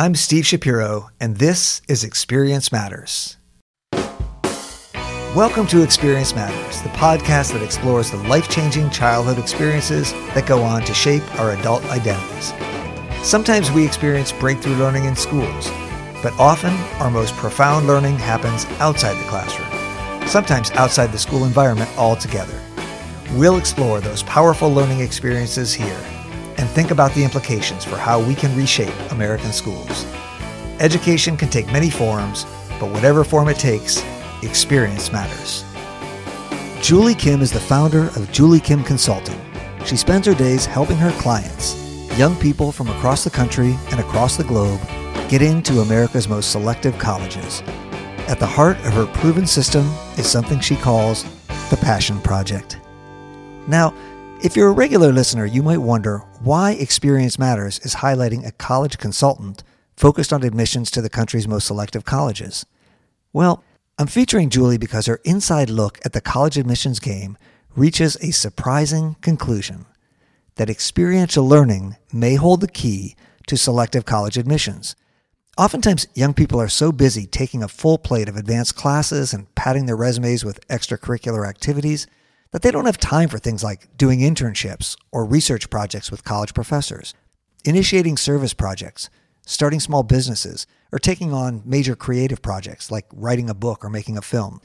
I'm Steve Shapiro, and this is Experience Matters. Welcome to Experience Matters, the podcast that explores the life changing childhood experiences that go on to shape our adult identities. Sometimes we experience breakthrough learning in schools, but often our most profound learning happens outside the classroom, sometimes outside the school environment altogether. We'll explore those powerful learning experiences here and think about the implications for how we can reshape American schools. Education can take many forms, but whatever form it takes, experience matters. Julie Kim is the founder of Julie Kim Consulting. She spends her days helping her clients, young people from across the country and across the globe, get into America's most selective colleges. At the heart of her proven system is something she calls the Passion Project. Now, if you're a regular listener, you might wonder why Experience Matters is highlighting a college consultant focused on admissions to the country's most selective colleges. Well, I'm featuring Julie because her inside look at the college admissions game reaches a surprising conclusion that experiential learning may hold the key to selective college admissions. Oftentimes, young people are so busy taking a full plate of advanced classes and padding their resumes with extracurricular activities that they don't have time for things like doing internships or research projects with college professors, initiating service projects, starting small businesses, or taking on major creative projects like writing a book or making a film.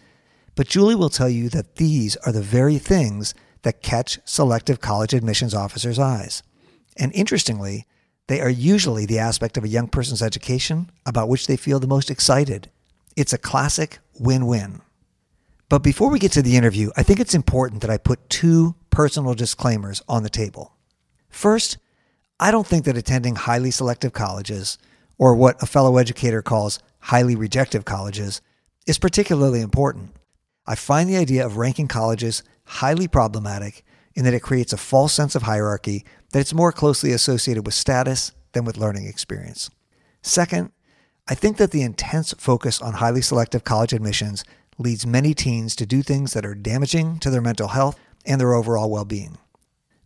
But Julie will tell you that these are the very things that catch selective college admissions officers' eyes. And interestingly, they are usually the aspect of a young person's education about which they feel the most excited. It's a classic win win. But before we get to the interview, I think it's important that I put two personal disclaimers on the table. First, I don't think that attending highly selective colleges or what a fellow educator calls highly rejective colleges, is particularly important. I find the idea of ranking colleges highly problematic in that it creates a false sense of hierarchy that it's more closely associated with status than with learning experience. Second, I think that the intense focus on highly selective college admissions leads many teens to do things that are damaging to their mental health and their overall well being.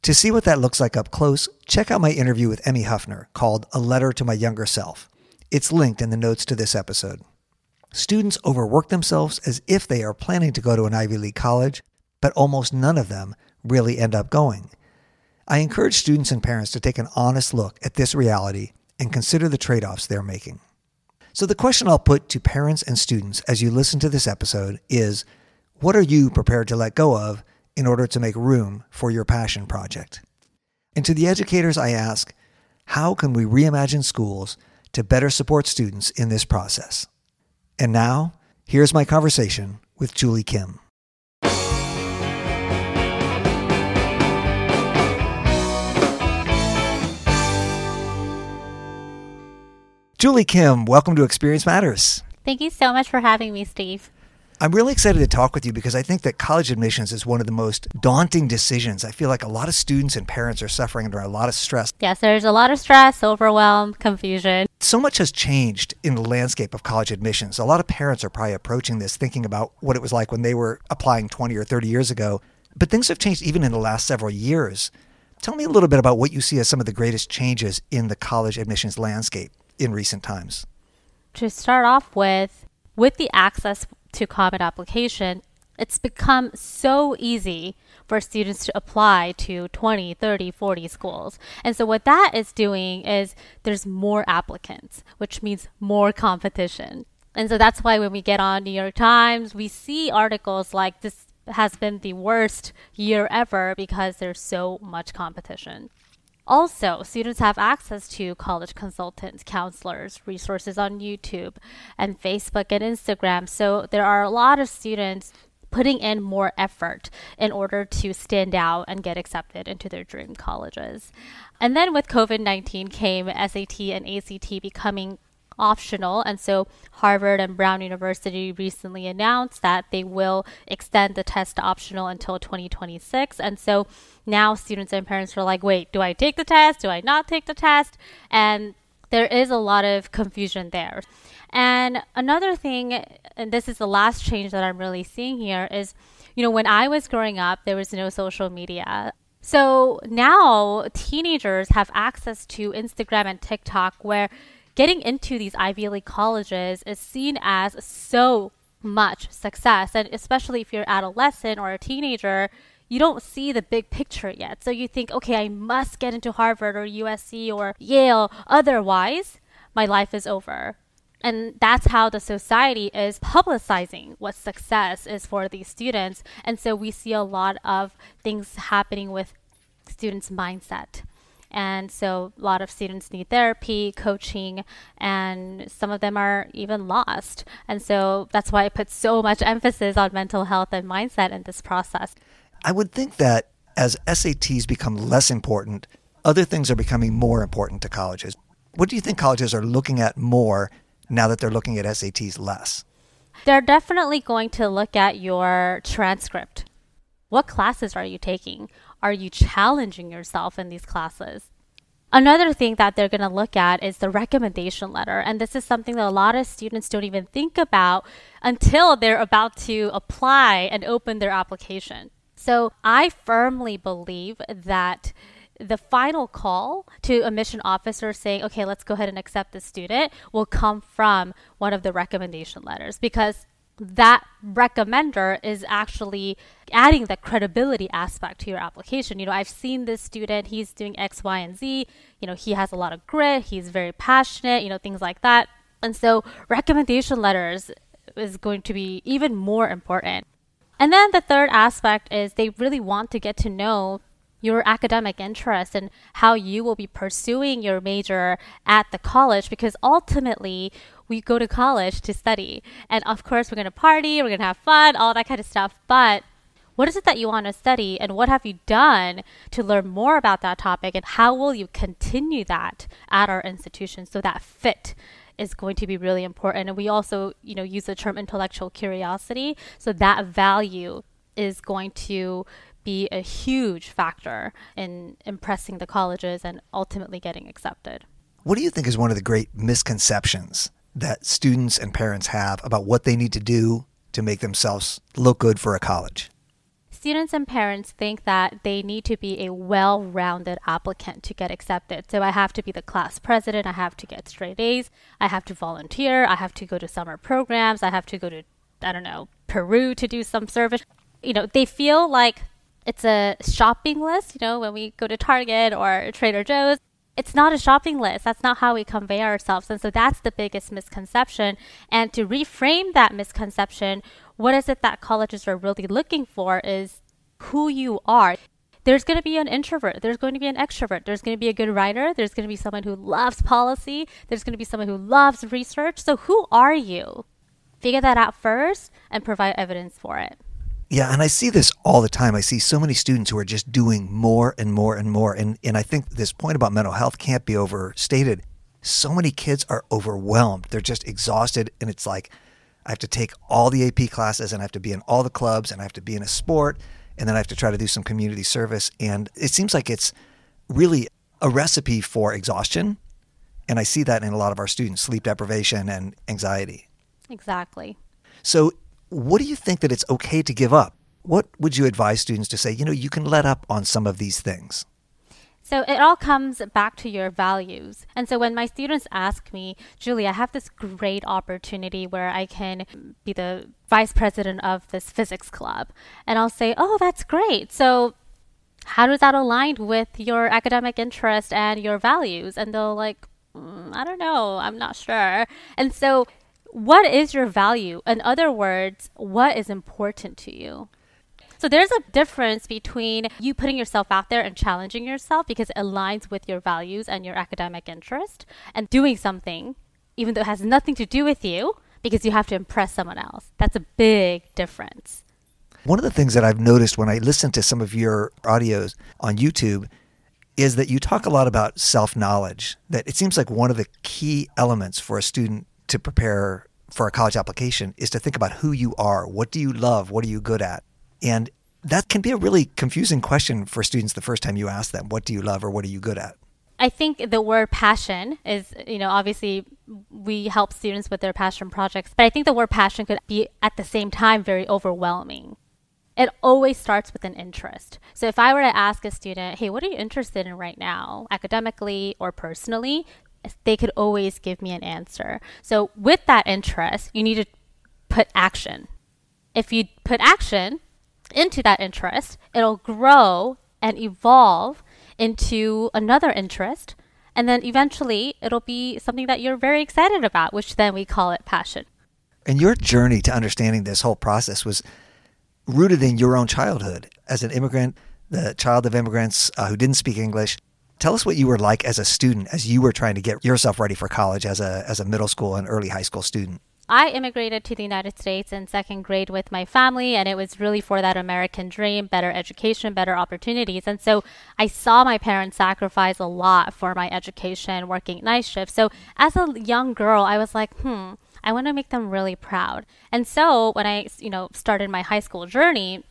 To see what that looks like up close, check out my interview with Emmy Huffner called A Letter to My Younger Self. It's linked in the notes to this episode. Students overwork themselves as if they are planning to go to an Ivy League college, but almost none of them really end up going. I encourage students and parents to take an honest look at this reality and consider the trade offs they're making. So, the question I'll put to parents and students as you listen to this episode is what are you prepared to let go of in order to make room for your passion project? And to the educators, I ask, how can we reimagine schools to better support students in this process? And now, here's my conversation with Julie Kim. Julie Kim, welcome to Experience Matters. Thank you so much for having me, Steve. I'm really excited to talk with you because I think that college admissions is one of the most daunting decisions. I feel like a lot of students and parents are suffering under a lot of stress. Yes, there's a lot of stress, overwhelm, confusion. So much has changed in the landscape of college admissions. A lot of parents are probably approaching this thinking about what it was like when they were applying 20 or 30 years ago. But things have changed even in the last several years. Tell me a little bit about what you see as some of the greatest changes in the college admissions landscape in recent times. To start off with, with the access to Common Application, it's become so easy for students to apply to 20, 30, 40 schools. And so what that is doing is there's more applicants, which means more competition. And so that's why when we get on New York Times, we see articles like this has been the worst year ever because there's so much competition. Also, students have access to college consultants, counselors, resources on YouTube and Facebook and Instagram. So there are a lot of students putting in more effort in order to stand out and get accepted into their dream colleges. And then with COVID 19 came SAT and ACT becoming optional. And so Harvard and Brown University recently announced that they will extend the test to optional until 2026. And so now students and parents are like, wait, do I take the test? Do I not take the test? And there is a lot of confusion there. And another thing, and this is the last change that I'm really seeing here, is you know, when I was growing up, there was no social media. So now teenagers have access to Instagram and TikTok where getting into these Ivy League colleges is seen as so much success. And especially if you're adolescent or a teenager, you don't see the big picture yet. So you think, okay, I must get into Harvard or USC or Yale. Otherwise, my life is over. And that's how the society is publicizing what success is for these students. And so we see a lot of things happening with students' mindset. And so a lot of students need therapy, coaching, and some of them are even lost. And so that's why I put so much emphasis on mental health and mindset in this process. I would think that as SATs become less important, other things are becoming more important to colleges. What do you think colleges are looking at more now that they're looking at SATs less? They're definitely going to look at your transcript. What classes are you taking? Are you challenging yourself in these classes? Another thing that they're going to look at is the recommendation letter. And this is something that a lot of students don't even think about until they're about to apply and open their application. So I firmly believe that the final call to admission officer saying, okay, let's go ahead and accept the student will come from one of the recommendation letters because that recommender is actually adding the credibility aspect to your application. You know, I've seen this student, he's doing X, Y, and Z. You know, he has a lot of grit, he's very passionate, you know, things like that. And so recommendation letters is going to be even more important. And then the third aspect is they really want to get to know your academic interest and how you will be pursuing your major at the college because ultimately we go to college to study. And of course, we're going to party, we're going to have fun, all that kind of stuff. But what is it that you want to study and what have you done to learn more about that topic and how will you continue that at our institution so that fit is going to be really important and we also you know use the term intellectual curiosity so that value is going to be a huge factor in impressing the colleges and ultimately getting accepted. What do you think is one of the great misconceptions that students and parents have about what they need to do to make themselves look good for a college? Students and parents think that they need to be a well rounded applicant to get accepted. So I have to be the class president, I have to get straight A's, I have to volunteer, I have to go to summer programs, I have to go to, I don't know, Peru to do some service. You know, they feel like it's a shopping list, you know, when we go to Target or Trader Joe's. It's not a shopping list. That's not how we convey ourselves. And so that's the biggest misconception. And to reframe that misconception, what is it that colleges are really looking for is who you are. There's going to be an introvert. There's going to be an extrovert. There's going to be a good writer. There's going to be someone who loves policy. There's going to be someone who loves research. So, who are you? Figure that out first and provide evidence for it. Yeah, and I see this all the time. I see so many students who are just doing more and more and more. And and I think this point about mental health can't be overstated. So many kids are overwhelmed. They're just exhausted and it's like I have to take all the AP classes and I have to be in all the clubs and I have to be in a sport and then I have to try to do some community service and it seems like it's really a recipe for exhaustion. And I see that in a lot of our students, sleep deprivation and anxiety. Exactly. So what do you think that it's okay to give up? What would you advise students to say, you know, you can let up on some of these things? So it all comes back to your values. And so when my students ask me, Julie, I have this great opportunity where I can be the vice president of this physics club. And I'll say, oh, that's great. So how does that align with your academic interest and your values? And they'll like, mm, I don't know, I'm not sure. And so what is your value? In other words, what is important to you? So there's a difference between you putting yourself out there and challenging yourself because it aligns with your values and your academic interest and doing something even though it has nothing to do with you because you have to impress someone else. That's a big difference. One of the things that I've noticed when I listen to some of your audios on YouTube is that you talk a lot about self knowledge, that it seems like one of the key elements for a student to prepare for a college application is to think about who you are. What do you love? What are you good at? And that can be a really confusing question for students the first time you ask them, what do you love or what are you good at? I think the word passion is, you know, obviously we help students with their passion projects, but I think the word passion could be at the same time very overwhelming. It always starts with an interest. So if I were to ask a student, hey, what are you interested in right now, academically or personally? They could always give me an answer. So, with that interest, you need to put action. If you put action into that interest, it'll grow and evolve into another interest. And then eventually it'll be something that you're very excited about, which then we call it passion. And your journey to understanding this whole process was rooted in your own childhood as an immigrant, the child of immigrants uh, who didn't speak English. Tell us what you were like as a student as you were trying to get yourself ready for college as a as a middle school and early high school student. I immigrated to the United States in second grade with my family, and it was really for that American dream better education, better opportunities. And so I saw my parents sacrifice a lot for my education, working night shifts. So as a young girl, I was like, hmm, I want to make them really proud. And so when I, you know, started my high school journey,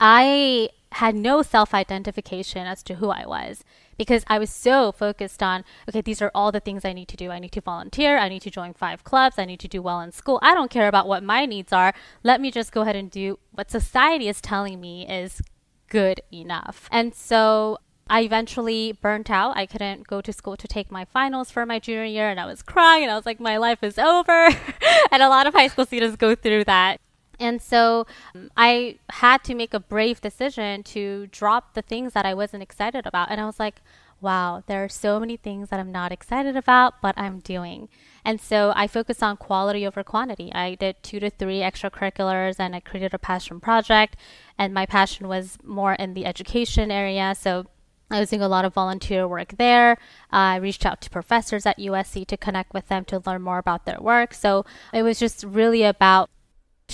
I had no self identification as to who I was because I was so focused on, okay, these are all the things I need to do. I need to volunteer. I need to join five clubs. I need to do well in school. I don't care about what my needs are. Let me just go ahead and do what society is telling me is good enough. And so I eventually burnt out. I couldn't go to school to take my finals for my junior year, and I was crying, and I was like, my life is over. and a lot of high school students go through that. And so um, I had to make a brave decision to drop the things that I wasn't excited about. And I was like, wow, there are so many things that I'm not excited about, but I'm doing. And so I focused on quality over quantity. I did two to three extracurriculars and I created a passion project. And my passion was more in the education area. So I was doing a lot of volunteer work there. Uh, I reached out to professors at USC to connect with them to learn more about their work. So it was just really about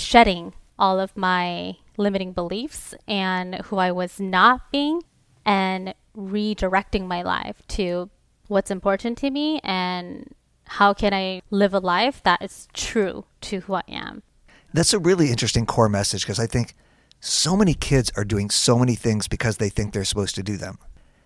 shedding all of my limiting beliefs and who I was not being and redirecting my life to what's important to me and how can I live a life that is true to who I am. That's a really interesting core message because I think so many kids are doing so many things because they think they're supposed to do them.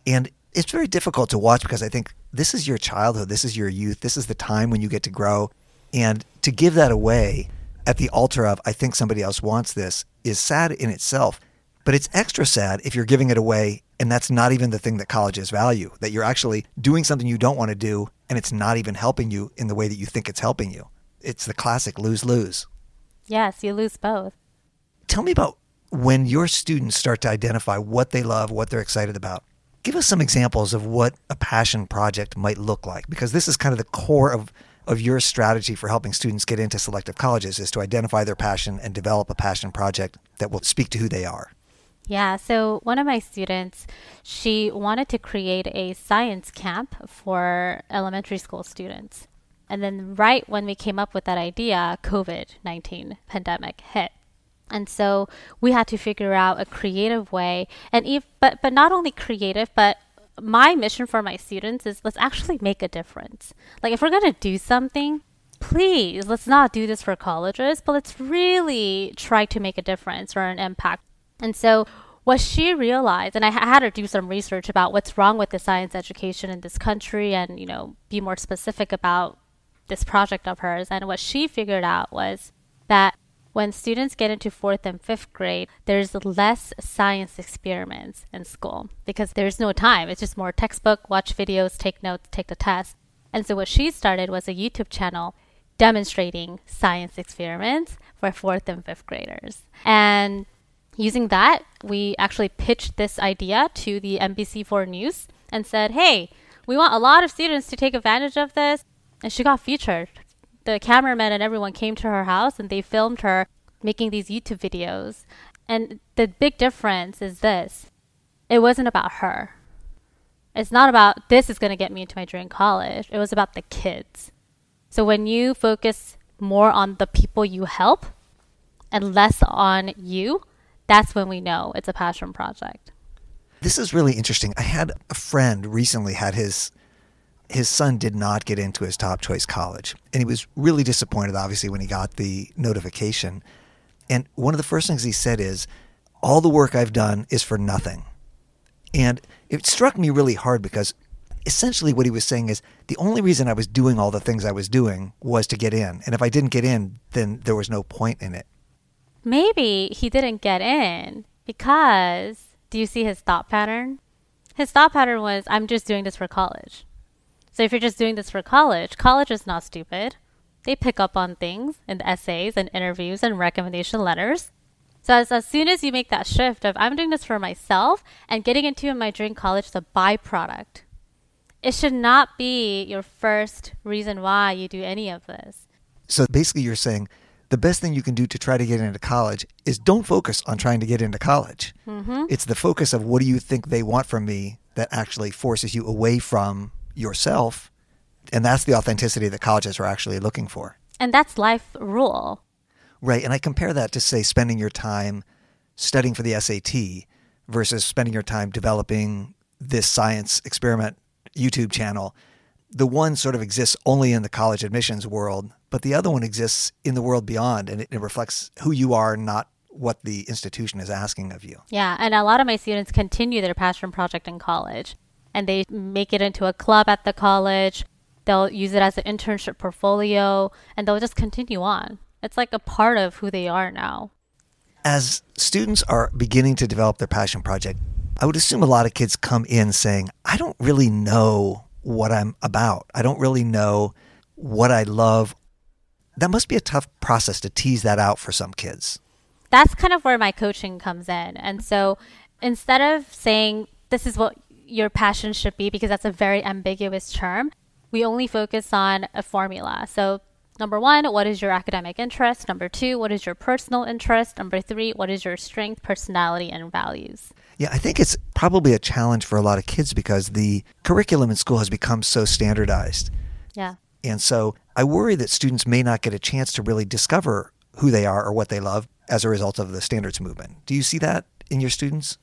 And it's very difficult to watch because I think this is your childhood, this is your youth, this is the time when you get to grow. And to give that away at the altar of, I think somebody else wants this, is sad in itself. But it's extra sad if you're giving it away and that's not even the thing that colleges value, that you're actually doing something you don't want to do and it's not even helping you in the way that you think it's helping you. It's the classic lose lose. Yes, you lose both. Tell me about when your students start to identify what they love, what they're excited about. Give us some examples of what a passion project might look like, because this is kind of the core of, of your strategy for helping students get into selective colleges is to identify their passion and develop a passion project that will speak to who they are. Yeah, so one of my students, she wanted to create a science camp for elementary school students. And then right when we came up with that idea, COVID-19 pandemic hit. And so we had to figure out a creative way and if but but not only creative but my mission for my students is let's actually make a difference. Like if we're going to do something, please let's not do this for colleges, but let's really try to make a difference or an impact. And so what she realized, and I had her do some research about what's wrong with the science education in this country and, you know, be more specific about this project of hers. And what she figured out was that when students get into fourth and fifth grade, there's less science experiments in school because there's no time. It's just more textbook, watch videos, take notes, take the test. And so what she started was a YouTube channel demonstrating science experiments for fourth and fifth graders. And using that, we actually pitched this idea to the NBC4 News and said, hey, we want a lot of students to take advantage of this. And she got featured the cameraman and everyone came to her house and they filmed her making these YouTube videos. And the big difference is this it wasn't about her. It's not about this is going to get me into my dream college. It was about the kids. So when you focus more on the people you help and less on you, that's when we know it's a passion project. This is really interesting. I had a friend recently had his his son did not get into his top choice college. And he was really disappointed, obviously, when he got the notification. And one of the first things he said is, All the work I've done is for nothing. And it struck me really hard because essentially what he was saying is the only reason I was doing all the things I was doing was to get in. And if I didn't get in, then there was no point in it. Maybe he didn't get in because do you see his thought pattern? His thought pattern was, I'm just doing this for college. So if you're just doing this for college, college is not stupid. They pick up on things in essays and interviews and recommendation letters. So as, as soon as you make that shift of I'm doing this for myself and getting into my dream college is the byproduct, it should not be your first reason why you do any of this. So basically, you're saying the best thing you can do to try to get into college is don't focus on trying to get into college. Mm-hmm. It's the focus of what do you think they want from me that actually forces you away from yourself. And that's the authenticity that colleges are actually looking for. And that's life rule. Right. And I compare that to, say, spending your time studying for the SAT versus spending your time developing this science experiment YouTube channel. The one sort of exists only in the college admissions world, but the other one exists in the world beyond, and it, it reflects who you are, not what the institution is asking of you. Yeah, and a lot of my students continue their passion project in college, and they make it into a club at the college. They'll use it as an internship portfolio, and they'll just continue on. It's like a part of who they are now. As students are beginning to develop their passion project, I would assume a lot of kids come in saying, I don't really know what I'm about. I don't really know what I love. That must be a tough process to tease that out for some kids. That's kind of where my coaching comes in. And so instead of saying, this is what your passion should be, because that's a very ambiguous term, we only focus on a formula. So Number one, what is your academic interest? Number two, what is your personal interest? Number three, what is your strength, personality, and values? Yeah, I think it's probably a challenge for a lot of kids because the curriculum in school has become so standardized. Yeah. And so I worry that students may not get a chance to really discover who they are or what they love as a result of the standards movement. Do you see that in your students?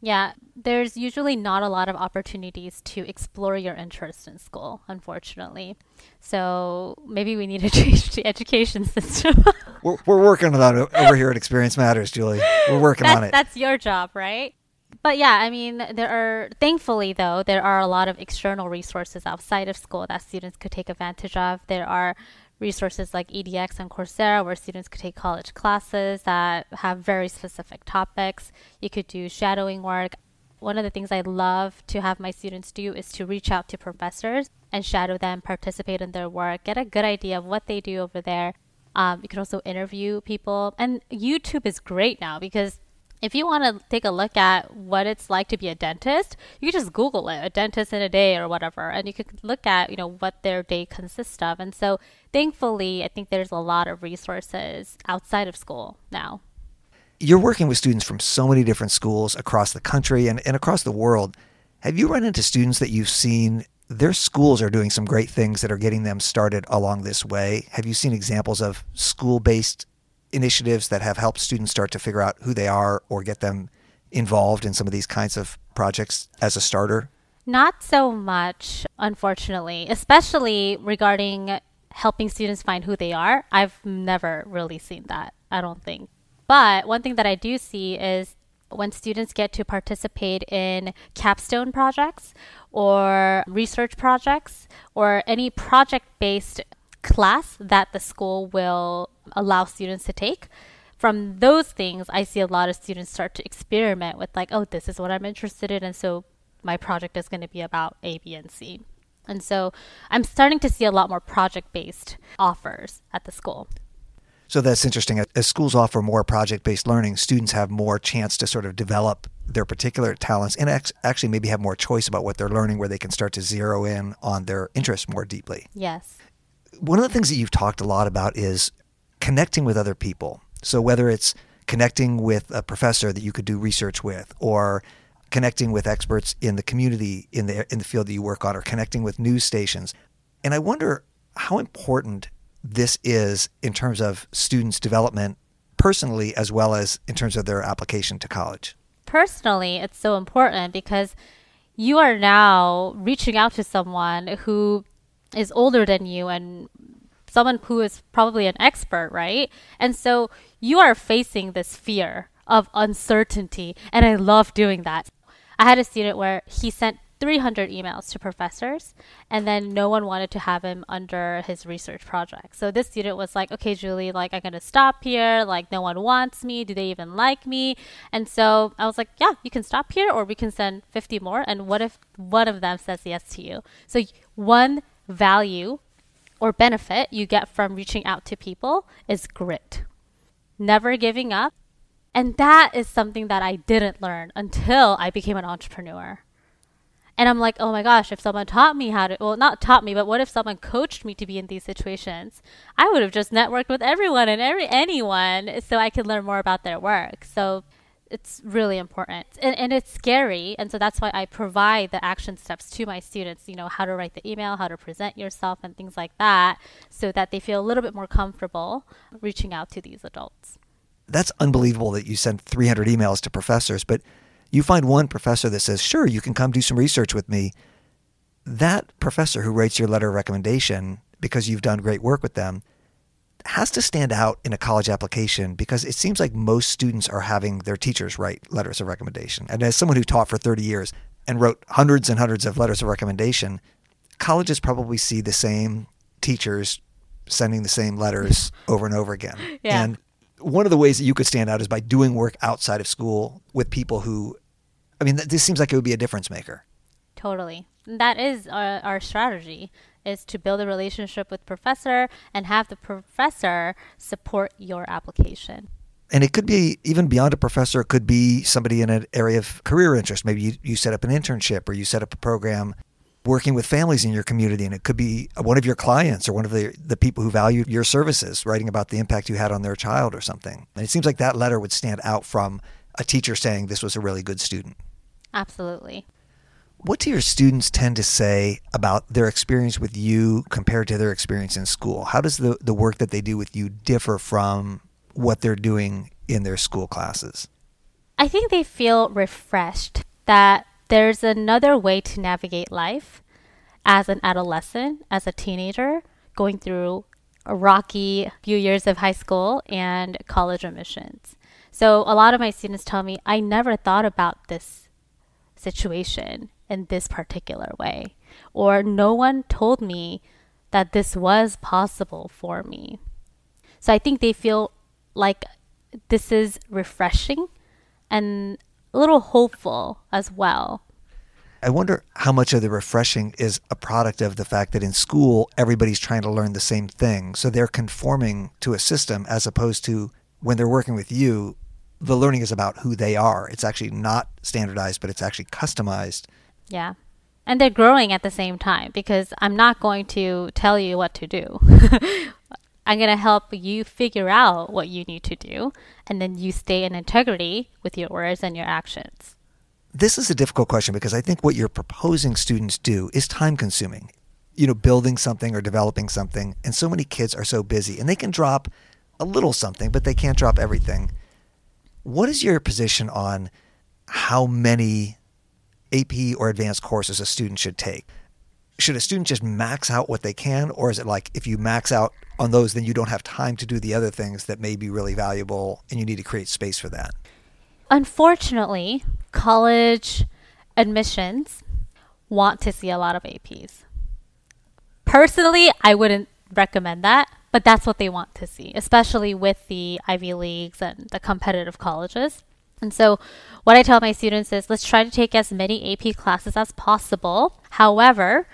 Yeah, there's usually not a lot of opportunities to explore your interests in school, unfortunately. So maybe we need to change the education system. we're, we're working on that over here at Experience Matters, Julie. We're working that's, on it. That's your job, right? But yeah, I mean, there are, thankfully though, there are a lot of external resources outside of school that students could take advantage of. There are resources like edX and Coursera where students could take college classes that have very specific topics. You could do shadowing work. One of the things I love to have my students do is to reach out to professors and shadow them, participate in their work, get a good idea of what they do over there. Um, you can also interview people. And YouTube is great now because if you want to take a look at what it's like to be a dentist, you just Google it, a dentist in a day or whatever, and you can look at, you know, what their day consists of. And so thankfully, I think there's a lot of resources outside of school now. You're working with students from so many different schools across the country and, and across the world. Have you run into students that you've seen their schools are doing some great things that are getting them started along this way? Have you seen examples of school based initiatives that have helped students start to figure out who they are or get them involved in some of these kinds of projects as a starter? Not so much, unfortunately, especially regarding helping students find who they are. I've never really seen that, I don't think. But one thing that I do see is when students get to participate in capstone projects or research projects or any project based class that the school will allow students to take. From those things, I see a lot of students start to experiment with, like, oh, this is what I'm interested in. And so my project is going to be about A, B, and C. And so I'm starting to see a lot more project based offers at the school. So that's interesting. As schools offer more project based learning, students have more chance to sort of develop their particular talents and actually maybe have more choice about what they're learning where they can start to zero in on their interests more deeply. Yes. One of the things that you've talked a lot about is connecting with other people. So whether it's connecting with a professor that you could do research with or connecting with experts in the community in the in the field that you work on or connecting with news stations. And I wonder how important this is in terms of students' development personally as well as in terms of their application to college. Personally, it's so important because you are now reaching out to someone who is older than you and someone who is probably an expert, right? And so you are facing this fear of uncertainty. And I love doing that. I had a student where he sent 300 emails to professors, and then no one wanted to have him under his research project. So this student was like, okay, Julie, like, I'm going to stop here. Like, no one wants me. Do they even like me? And so I was like, yeah, you can stop here, or we can send 50 more. And what if one of them says yes to you? So one value or benefit you get from reaching out to people is grit, never giving up. And that is something that I didn't learn until I became an entrepreneur. And I'm like, oh my gosh, if someone taught me how to, well, not taught me, but what if someone coached me to be in these situations? I would have just networked with everyone and every anyone so I could learn more about their work. So it's really important. And, and it's scary. And so that's why i provide the action steps to my students you know how to write the email how to present yourself and things like that so that they feel a little bit more comfortable reaching out to these adults. That's unbelievable that you sent 300 emails to professors but you find one professor that says, sure, you can come do some research with me. That professor who writes your letter of recommendation because you've done great work with them has to stand out in a college application because it seems like most students are having their teachers write letters of recommendation. And as someone who taught for 30 years and wrote hundreds and hundreds of letters of recommendation, colleges probably see the same teachers sending the same letters over and over again. Yeah. And one of the ways that you could stand out is by doing work outside of school with people who, I mean, this seems like it would be a difference maker. Totally. That is our, our strategy is to build a relationship with professor and have the professor support your application. And it could be even beyond a professor, it could be somebody in an area of career interest. Maybe you, you set up an internship or you set up a program working with families in your community and it could be one of your clients or one of the, the people who value your services writing about the impact you had on their child or something and it seems like that letter would stand out from a teacher saying this was a really good student absolutely what do your students tend to say about their experience with you compared to their experience in school? How does the, the work that they do with you differ from what they're doing in their school classes? I think they feel refreshed that there's another way to navigate life as an adolescent, as a teenager, going through a rocky few years of high school and college admissions. So a lot of my students tell me, I never thought about this situation in this particular way, or no one told me that this was possible for me. So I think they feel like this is refreshing and a little hopeful as well. I wonder how much of the refreshing is a product of the fact that in school, everybody's trying to learn the same thing. So they're conforming to a system as opposed to when they're working with you, the learning is about who they are. It's actually not standardized, but it's actually customized. Yeah. And they're growing at the same time because I'm not going to tell you what to do. I'm going to help you figure out what you need to do, and then you stay in integrity with your words and your actions. This is a difficult question because I think what you're proposing students do is time consuming. You know, building something or developing something, and so many kids are so busy and they can drop a little something, but they can't drop everything. What is your position on how many AP or advanced courses a student should take? Should a student just max out what they can, or is it like if you max out on those, then you don't have time to do the other things that may be really valuable and you need to create space for that. Unfortunately, college admissions want to see a lot of APs. Personally, I wouldn't recommend that, but that's what they want to see, especially with the Ivy Leagues and the competitive colleges. And so, what I tell my students is let's try to take as many AP classes as possible. However,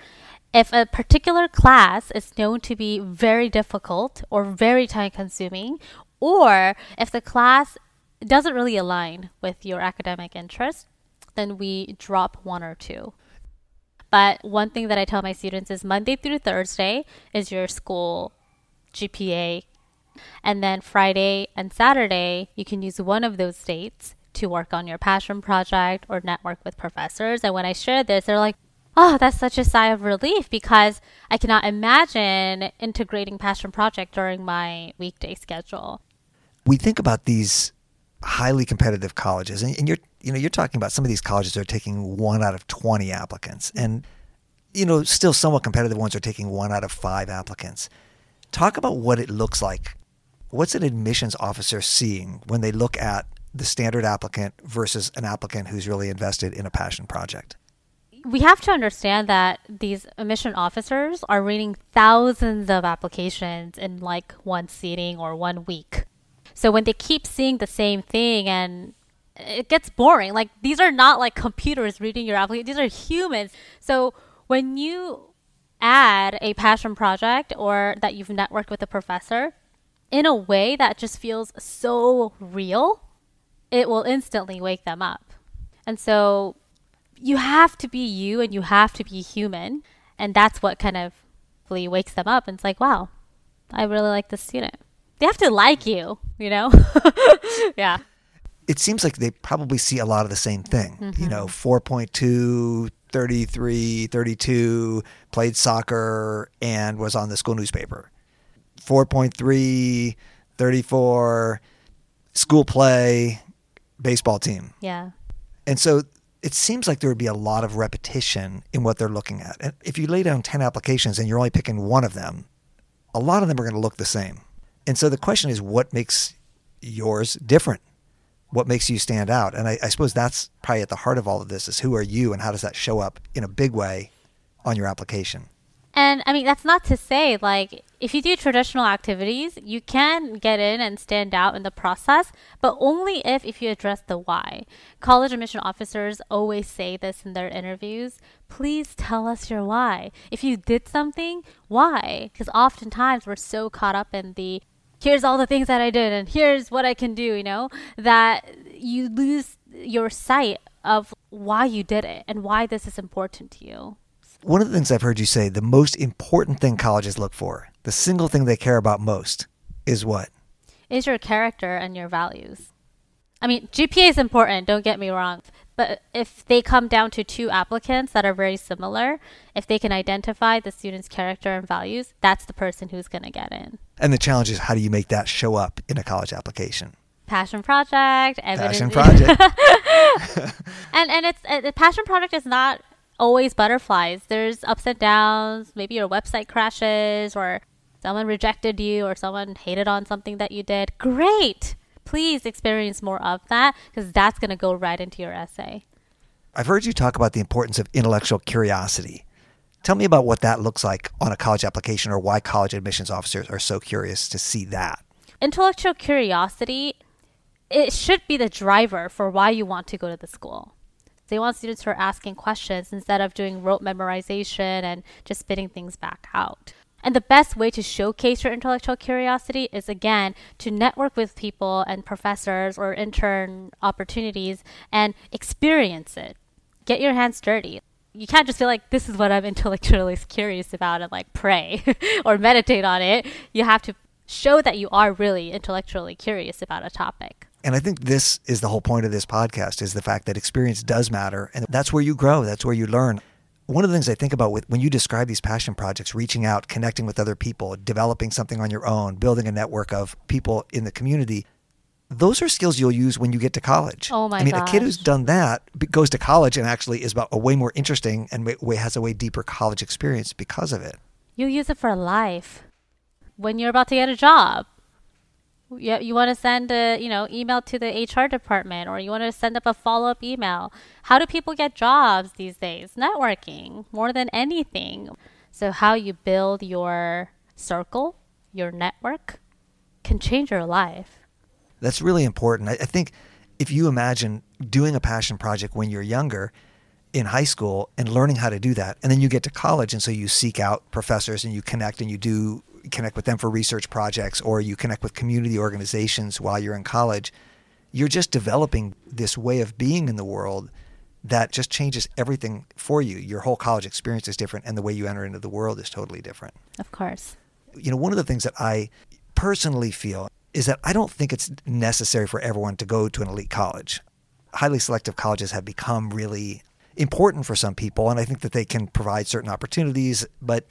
if a particular class is known to be very difficult or very time consuming, or if the class doesn't really align with your academic interest, then we drop one or two. But one thing that I tell my students is Monday through Thursday is your school GPA. And then Friday and Saturday, you can use one of those dates to work on your passion project or network with professors. And when I share this, they're like, oh, that's such a sigh of relief because I cannot imagine integrating passion project during my weekday schedule. We think about these highly competitive colleges and, and, you're you know you're talking about some of these colleges are taking one out of 20 applicants and you know still somewhat competitive ones are taking one out of five applicants talk about what it looks like what's an admissions officer seeing when they look at the standard applicant versus an applicant who's really invested in a passion project we have to understand that these admission officers are reading thousands of applications in like one seating or one week. So when they keep seeing the same thing and it gets boring. Like these are not like computers reading your application. These are humans. So when you add a passion project or that you've networked with a professor in a way that just feels so real, it will instantly wake them up. And so you have to be you and you have to be human. And that's what kind of really wakes them up. And it's like, wow, I really like this student. They have to like you, you know? yeah. It seems like they probably see a lot of the same thing. Mm-hmm. You know, 4.2, 33, 32, played soccer and was on the school newspaper. 4.3, 34, school play, baseball team. Yeah. And so it seems like there would be a lot of repetition in what they're looking at. And if you lay down 10 applications and you're only picking one of them, a lot of them are going to look the same. And so the question is what makes yours different? What makes you stand out? And I, I suppose that's probably at the heart of all of this is who are you and how does that show up in a big way on your application? And I mean, that's not to say like if you do traditional activities, you can get in and stand out in the process, but only if if you address the why. College admission officers always say this in their interviews. Please tell us your why. If you did something, why? Because oftentimes we're so caught up in the here's all the things that I did and here's what I can do, you know, that you lose your sight of why you did it and why this is important to you. One of the things I've heard you say, the most important thing colleges look for, the single thing they care about most, is what? Is your character and your values. I mean, GPA is important, don't get me wrong. But if they come down to two applicants that are very similar, if they can identify the student's character and values, that's the person who's going to get in. And the challenge is how do you make that show up in a college application? Passion project, evidence. Passion project. and and it's uh, the passion project is not always butterflies. There's ups and downs. Maybe your website crashes or someone rejected you or someone hated on something that you did. Great. Please experience more of that because that's going to go right into your essay. I've heard you talk about the importance of intellectual curiosity. Tell me about what that looks like on a college application or why college admissions officers are so curious to see that. Intellectual curiosity it should be the driver for why you want to go to the school. They want students who are asking questions instead of doing rote memorization and just spitting things back out. And the best way to showcase your intellectual curiosity is again to network with people and professors or intern opportunities and experience it. Get your hands dirty. You can't just feel like this is what I'm intellectually curious about and like pray or meditate on it. You have to show that you are really intellectually curious about a topic. And I think this is the whole point of this podcast is the fact that experience does matter and that's where you grow, that's where you learn. One of the things I think about with when you describe these passion projects, reaching out, connecting with other people, developing something on your own, building a network of people in the community, those are skills you'll use when you get to college. Oh my I mean, gosh. a kid who's done that goes to college and actually is about a way more interesting and way, has a way deeper college experience because of it. You use it for life. When you're about to get a job, you, you want to send a you know email to the HR department or you want to send up a follow up email. How do people get jobs these days? Networking more than anything. So how you build your circle, your network, can change your life. That's really important. I, I think if you imagine doing a passion project when you're younger in high school and learning how to do that, and then you get to college, and so you seek out professors and you connect and you do connect with them for research projects or you connect with community organizations while you're in college, you're just developing this way of being in the world that just changes everything for you. Your whole college experience is different, and the way you enter into the world is totally different. Of course. You know, one of the things that I personally feel is that I don't think it's necessary for everyone to go to an elite college. Highly selective colleges have become really important for some people, and I think that they can provide certain opportunities, but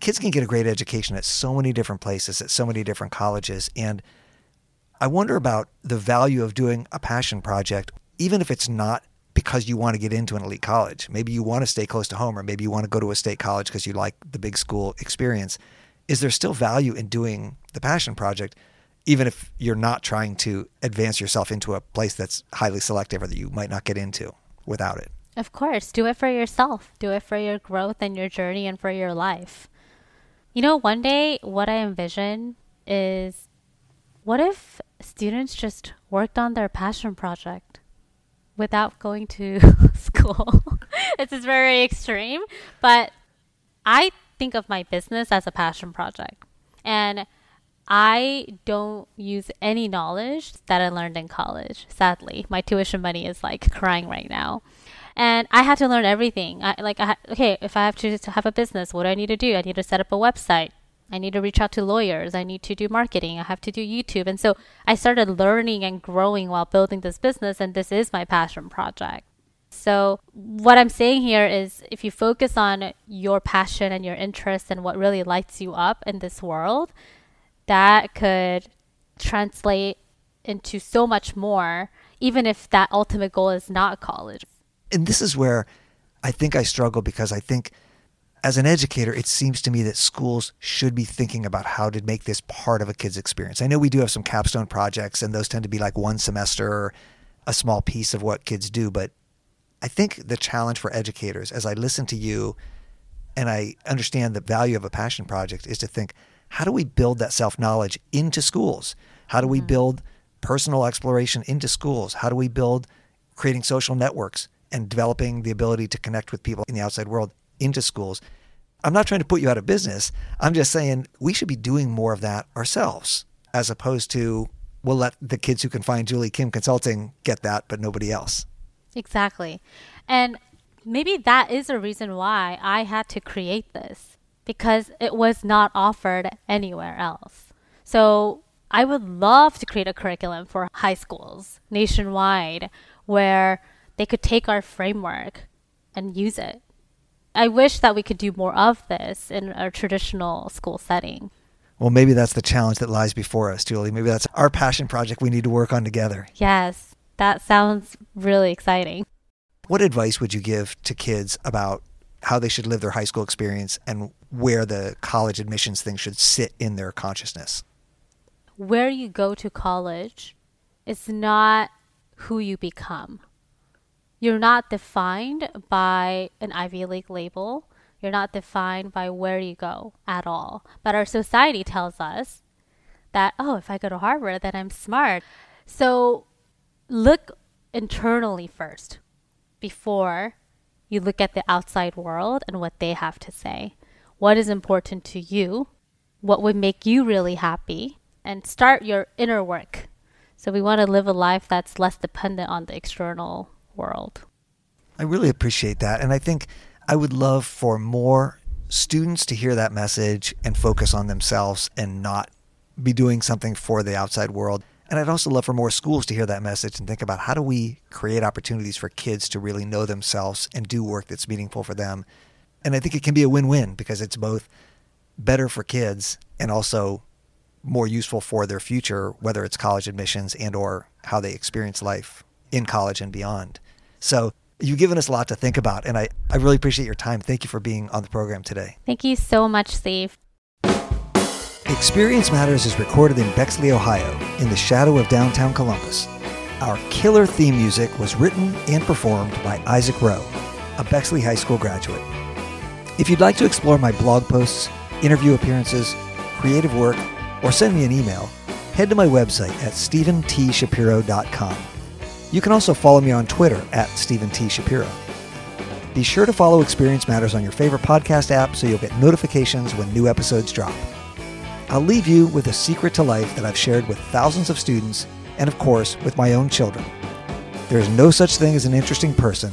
kids can get a great education at so many different places, at so many different colleges. And I wonder about the value of doing a passion project, even if it's not because you want to get into an elite college. Maybe you want to stay close to home, or maybe you want to go to a state college because you like the big school experience. Is there still value in doing the passion project, even if you're not trying to advance yourself into a place that's highly selective or that you might not get into without it? Of course, do it for yourself. Do it for your growth and your journey and for your life. You know, one day what I envision is what if students just worked on their passion project without going to school? this is very extreme, but I think of my business as a passion project. And I don't use any knowledge that I learned in college. Sadly, my tuition money is like crying right now. And I had to learn everything. I, like, I okay, if I have to have a business, what do I need to do? I need to set up a website. I need to reach out to lawyers. I need to do marketing. I have to do YouTube. And so I started learning and growing while building this business. And this is my passion project. So, what I'm saying here is if you focus on your passion and your interest and what really lights you up in this world, that could translate into so much more, even if that ultimate goal is not college. And this is where I think I struggle because I think as an educator, it seems to me that schools should be thinking about how to make this part of a kid's experience. I know we do have some capstone projects, and those tend to be like one semester or a small piece of what kids do. But I think the challenge for educators, as I listen to you and I understand the value of a passion project, is to think how do we build that self knowledge into schools? How do we mm-hmm. build personal exploration into schools? How do we build creating social networks and developing the ability to connect with people in the outside world into schools? I'm not trying to put you out of business. I'm just saying we should be doing more of that ourselves as opposed to we'll let the kids who can find Julie Kim Consulting get that, but nobody else. Exactly. And maybe that is a reason why I had to create this because it was not offered anywhere else. So I would love to create a curriculum for high schools nationwide where they could take our framework and use it. I wish that we could do more of this in a traditional school setting. Well, maybe that's the challenge that lies before us, Julie. Maybe that's our passion project we need to work on together. Yes, that sounds really exciting. What advice would you give to kids about how they should live their high school experience and where the college admissions thing should sit in their consciousness. Where you go to college is not who you become. You're not defined by an Ivy League label. You're not defined by where you go at all. But our society tells us that, oh, if I go to Harvard, then I'm smart. So look internally first before you look at the outside world and what they have to say. What is important to you? What would make you really happy? And start your inner work. So we want to live a life that's less dependent on the external world. I really appreciate that. And I think I would love for more students to hear that message and focus on themselves and not be doing something for the outside world. And I'd also love for more schools to hear that message and think about how do we create opportunities for kids to really know themselves and do work that's meaningful for them. And I think it can be a win-win because it's both better for kids and also more useful for their future, whether it's college admissions and or how they experience life in college and beyond. So you've given us a lot to think about, and I, I really appreciate your time. Thank you for being on the program today. Thank you so much, Steve. Experience Matters is recorded in Bexley, Ohio, in the shadow of downtown Columbus. Our killer theme music was written and performed by Isaac Rowe, a Bexley High School graduate. If you'd like to explore my blog posts, interview appearances, creative work, or send me an email, head to my website at stephenTshapiro.com. You can also follow me on Twitter at Stephen T. Shapiro. Be sure to follow Experience Matters on your favorite podcast app so you'll get notifications when new episodes drop. I'll leave you with a secret to life that I've shared with thousands of students and, of course, with my own children. There is no such thing as an interesting person.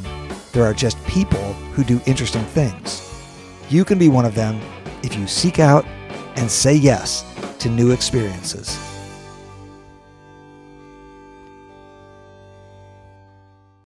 There are just people who do interesting things. You can be one of them if you seek out and say yes to new experiences.